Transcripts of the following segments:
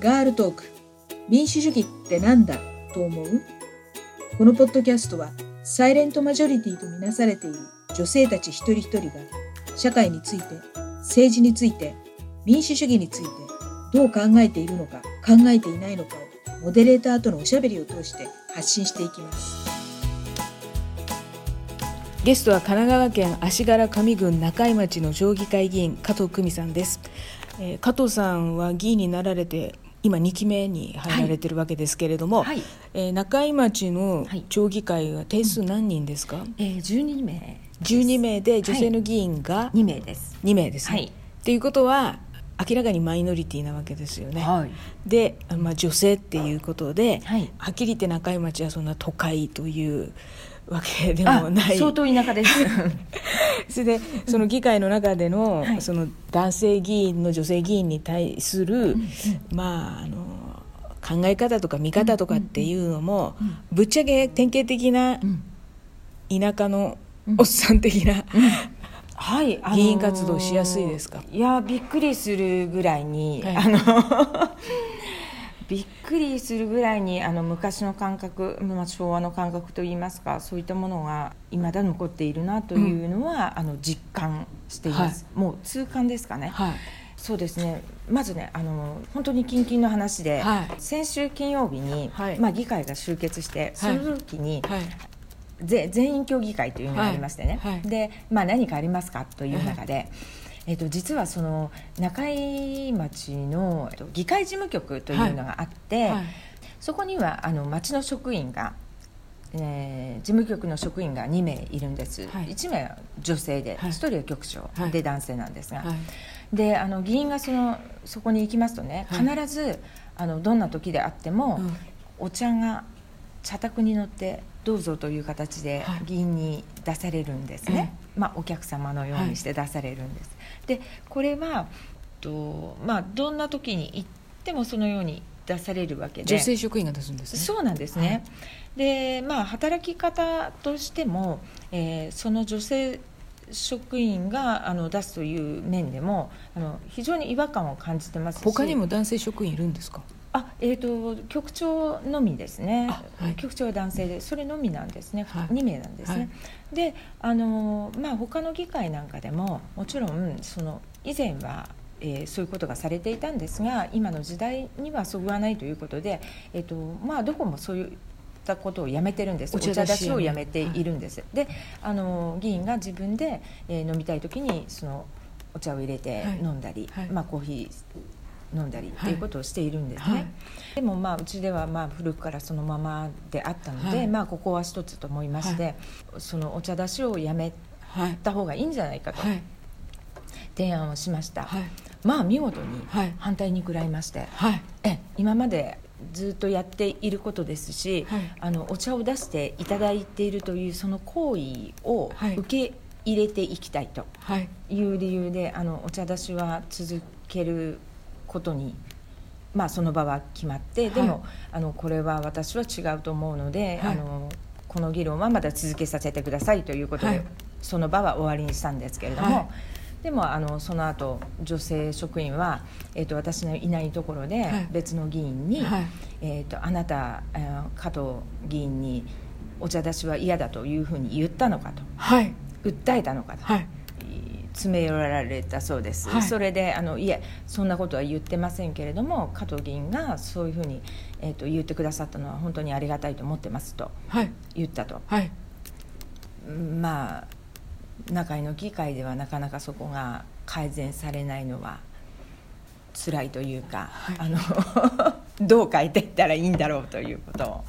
ガールトーク。民主主義ってなんだ？と思う？このポッドキャストはサイレントマジョリティとみなされている女性たち一人一人が社会について政治について民主主義についてどう考えているのか考えていないのかをモデレーターとのおしゃべりを通して発信していきます。ゲストは神奈川県足柄上郡中井町の町議会議員加藤久美さんです、えー、加藤さんは議員になられて今2期目に入られてるわけですけれども、はい、えー、中井町の町議会は定数何人ですか、はい、えー、12名12名で女性の議員が、はい、2名です。2名です、ね、はい、っていうことは明らかにマイノリティなわけですよね。はい、で、まあ、女性っていうことで、はい、はっきり言って中井町はそんな都会というわけでもない。相当田舎です。それでその議会の中でのはい、その男性議員の女性議員に対する、うん、まああの考え方とか見方とかっていうのも、ぶっちゃけ典型的な田舎のおっさん的な、はい、議員活動しやすいですか、いやびっくりするぐらいに、はい、あのびっくりするぐらいにあの昔の感覚、まあ、昭和の感覚といいますかそういったものがいまだ残っているなというのは、うん、あの実感しています、はい、もう痛感ですかね。はい。そうですね。まずねあの本当に近々の話で、はい、先週金曜日に、はい、まあ、議会が集結して、その時に、はい、全員協議会というのがありましてね、で、まあ、何かありますかという中で、えっと、実はその中井町の議会事務局というのがあって、はいはい、そこにはあの町の職員が、えー、事務局の職員が2名いるんです、はい、1名は女性で、はい、1人は局長で男性なんですが、であの議員がそのそこに行きますとね必ず、あのどんな時であっても、うん、お茶が茶卓に乗ってどうぞという形で議員に出されるんですね、まあ、お客様のようにして出されるんです、でこれはと、まあ、どんな時に行ってもそのように出されるわけで。女性職員が出すんですね。そうなんですね、はい、でまあ働き方としても、えー、その女性職員があの出すという面でもあの非常に違和感を感じてますし。他にも男性職員いるんですか？あえーと、局長のみですね、はい、局長は男性でそれのみなんですね、はい、2名なんですね、はい、であの、まあ、他の議会なんかでももちろんその以前はえー、そういうことがされていたんですが今の時代にはそぐわないということで、えーとまあ、どこもそういったことをやめてるんです。お茶出しをやめているんです、はい、であの議員が自分で、えー、飲みたい時にそのお茶を入れて飲んだり、はいはい、まあ、コーヒー飲んだりっていうことをしているんですね、はい、でもまあうちではまあ古くからそのままであったので、はい、まあここは一つと思いまして、はい、そのお茶出しをやめた方がいいんじゃないかと提案をしました、まあ見事に反対に食らいまして、え今までずっとやっていることですし、あのお茶を出していただいているというその行為を受け入れていきたいという理由で、あのお茶出しは続けることに、まあ、その場は決まって、でもあのこれは私は違うと思うので、はい、あのこの議論はまだ続けさせてくださいということで、はい、その場は終わりにしたんですけれども。はい、でもあのその後女性職員は、えーと、私のいないところで別の議員に、はい、えーと、あなた、えー、加藤議員にお茶出しは嫌だというふうに言ったのかと、はい、訴えたのかと、はい、詰め寄られたそうです、はい、それであのいえそんなことは言ってませんけれども加藤議員がそういうふうに、えーと、言ってくださったのは本当にありがたいと思ってますと言ったと、はい、まあ中井の議会ではなかなかそこが改善されないのは辛いというか、はい、あの どう変えていったらいいんだろうということを。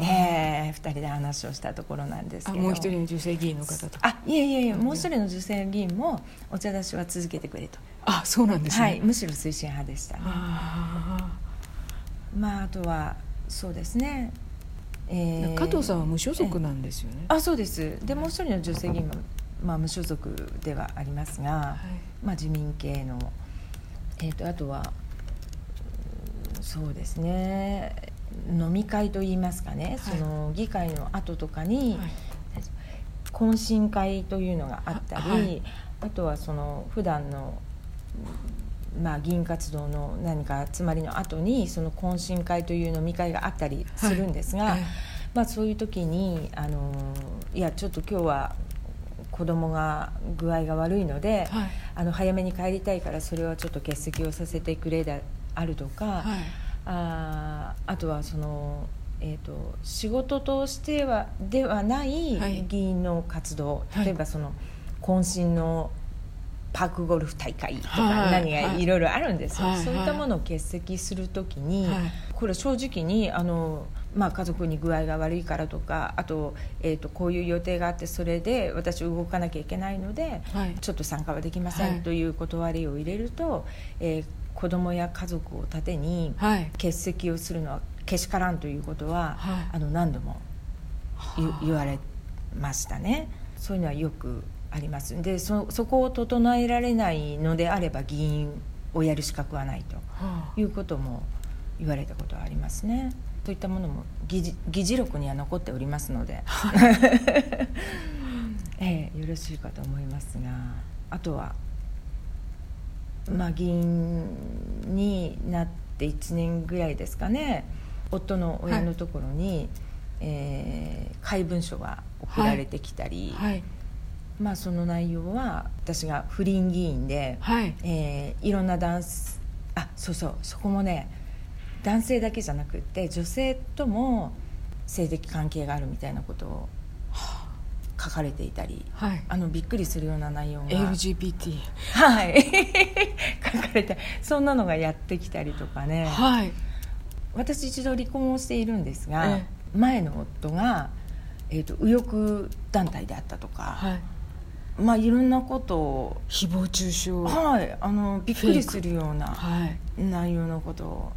えー、2人で話をしたところなんですけど。もう一人の女性議員の方とあいえいえいえもう一人の女性議員もお茶出しは続けてくれと。あそうなんですね、はい、むしろ推進派でしたね。まああとはそうですね。えー、加藤さんは無所属なんですよね。あそうです。でもう一人の女性議員も、まあ、無所属ではありますが、はい、まあ、自民系の、えーとあとはそうですね飲み会といいますかね、はい、その議会の後とかに、懇親会というのがあったり、はい、あとはその普段のまあ、議員活動の何か集まりの後にその懇親会という飲み会があったりするんですが、はい、まあ、そういう時にあのいやちょっと今日は子供が具合が悪いので、はい、あの早めに帰りたいからそれはちょっと欠席をさせてくれであるとか、はい、ああとはその。えーと、仕事としてはではない議員の活動、例えばその渾身のパークゴルフ大会とか何がい。ろいろあるんですよ、はい。はい、そういったものを欠席するときに、はい、これ正直にあの、まあ、家族に具合が悪いからとかあと,、えーと、こういう予定があってそれで私動かなきゃいけないので、ちょっと参加はできませんという断りを入れると、えー、子供や家族を盾に欠席をするのはけしからんということは、あの何度も言われましたね。そういうのはよくあります。でそそこを整えられないのであれば議員をやる資格はないということも言われたことはありますね。といったものも議議事録には残っておりますので、ええ、よろしいかと思いますがあとは、まあ、議員になって1年ぐらいですかね。夫の親のところに、はい、えー、怪文書が送られてきたり。はい。はい。まあ、その内容は私が不倫議員で、はい。えー、いろんな男あそうそうそこもね男性だけじゃなくて女性とも性的関係があるみたいなことを書かれていたり、はい、あのびっくりするような内容が。LGBT はい。書かれてそんなのがやってきたりとかね、はい、私一度離婚をしているんですが、前の夫が、えーと、と右翼団体であったとか、はい。まあ、いろんなことを誹謗中傷。はい。あのびっくりするような内容のことを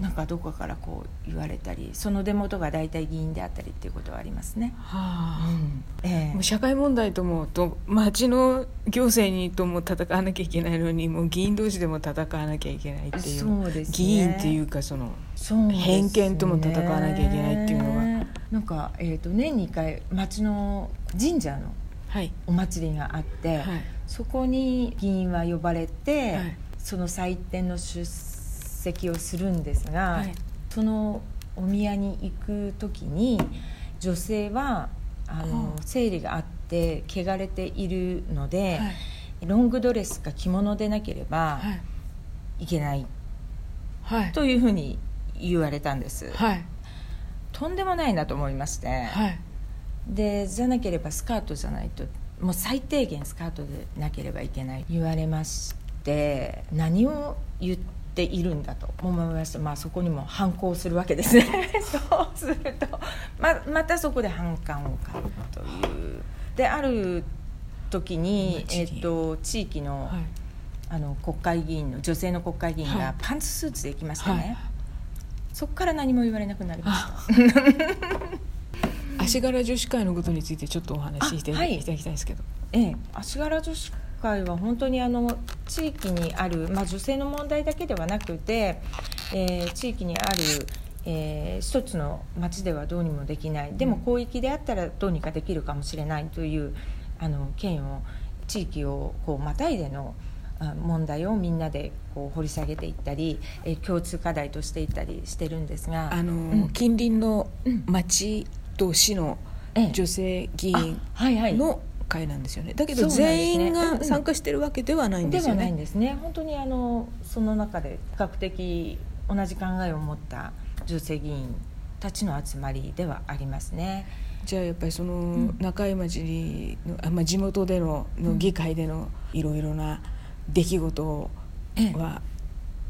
なんかどこかからこう言われたりその出元が大体議員であったりっていうことはありますね、はあ。うんえ。ー、もう社会問題ともと町の行政にとも戦わなきゃいけないのにもう議員同士でも戦わなきゃいけないっていうそうです、ね、議員っていうかその偏見とも戦わなきゃいけないっていうのはなんか、えーと、と年に1回町の神社のお祭りがあって、はい、そこに議員は呼ばれて、はい、その祭典の出席をするんですが、はい、そのお宮に行く時に女性はあの生理があって汚れているので、ロングドレスか着物でなければい。けない、というふうに言われたんです、とんでもないなと思いまして。でじゃなければスカートじゃないともう最低限スカートでなければいけない。言われまして何を言っているんだと。思いました、まあ、そこにも反抗するわけですね。そうするとままたそこで反感を買うという。である時に、えーと、地域のはい、あの国会議員の女性の国会議員がパンツスーツで行きましたね、はい、そこから何も言われなくなりました。足柄女子会のことについてちょっとお話ししていただきたいんですけど、はい、ええ、足柄女子会は本当にあの地域にある、まあ、女性の問題だけではなくて、えー、地域にある、えー、一つの町ではどうにもできない。でも広域であったらどうにかできるかもしれないというあの県を地域をこうまたいでの問題をみんなでこう掘り下げていったり、え共通課題としていったりしてるんですが、あの、うん、近隣の町と市の女性議員の会なんですよね。だけど全員が参加してるわけではないんですよね。ではないんですね。本当にあのその中で比較的同じ考えを持った女性議員たちの集まりではありますね。じゃあやっぱりその中井町の、うん、まあ、地元でのの議会でのいろいろな出来事は、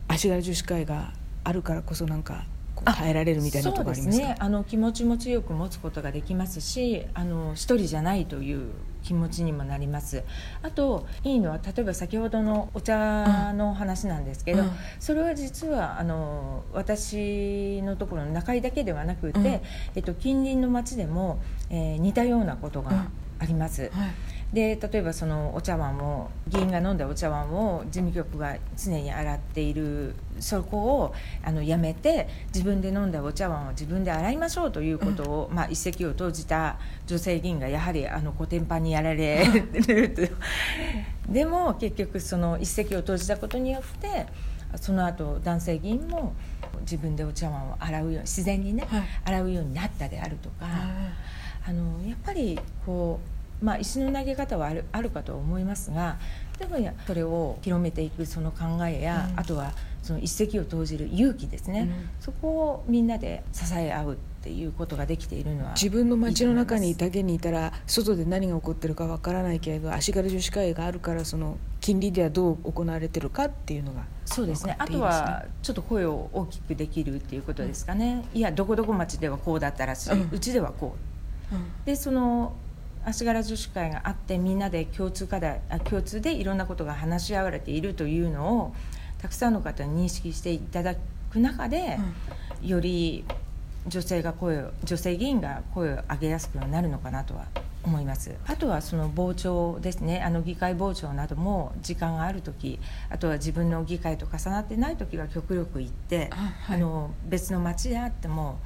足柄女子会があるからこそなんか耐えられるみたいなところありますか？ね。あの気持ちも強く持つことができますしあの一人じゃないという気持ちにもなります。あといいのは例えば先ほどのお茶の話なんですけど、うん、それは実はあの私のところの中井だけではなくて、うん、えっと、近隣の町でも、えー、似たようなことがあります。うんはいで例えばそのお茶碗を議員が飲んだお茶碗を事務局が常に洗っているそこをあのやめて自分で飲んだお茶碗を自分で洗いましょうということを、うん、まあ、一石を投じた女性議員がやはりあのコテンパンにやられる。と でも結局その一石を投じたことによってその後男性議員も自分でお茶碗を洗うように自然にね、はい、洗うようになったであるとか、あのやっぱりこう、まあ、石の投げ方はあるあるかと思いますがでもそれを広めていくその考えや、うん、あとはその一石を投じる勇気ですね、うん、そこをみんなで支え合うっていうことができているのは自分の街の中にだけにいたら外で何が起こってるかわからないけれど足軽女子会があるからその近隣ではどう行われてるかっていうのがそうですね。あとはちょっと声を大きくできるっていうことですかね、うん、いやどこどこ町ではこうだったらしい、うちではこう、うん、でその足柄女子会があってみんなで共通課題あ共通でいろんなことが話し合われているというのをたくさんの方に認識していただく中で、うん、より女性が声を女性議員が声を上げやすくなるのかなとは思います。あとはその傍聴ですね。あの議会傍聴なども時間がある時あとは自分の議会と重なってない時は極力行ってあ、はい、あの別の町であっても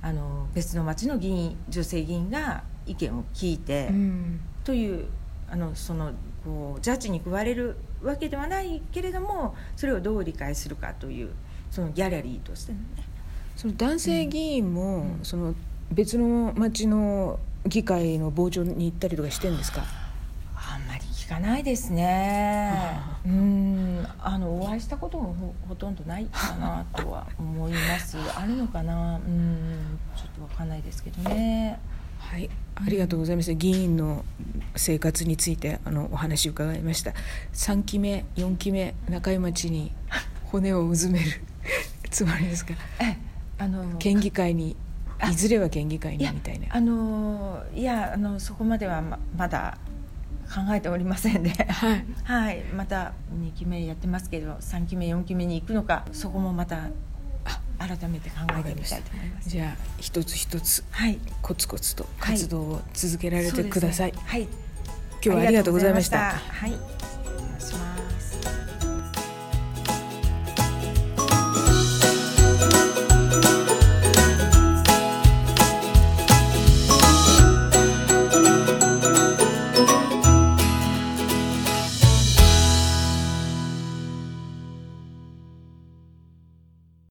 あの別の町の議員女性議員が意見を聞いて、うん、というあのそのこうジャッジに加われるわけではないけれどもそれをどう理解するかというそのギャラリーとしてのね。その男性議員も、うん、その別の町の議会の傍聴に行ったりとかしてんですか？あんまり聞かないですね。うん。あのお会いしたこともほほとんどないかなとは思います。あるのかな？うん。ちょっと分かんないですけどねはいありがとうございました、議員の生活についてあのお話を伺いました。3期目4期目中井町に骨をうずめる つもりですか？あの県議会にいずれは県議会にみたいな。あのいやあのそこまではままだ考えておりませんで、はい、はい、また2期目やってますけど3期目4期目に行くのかそこもまた改めて考えてみたいと思います。じゃあ一つ一つ、はい、コツコツと活動を続けられてください、はい、はい、今日はありがとうございました。はい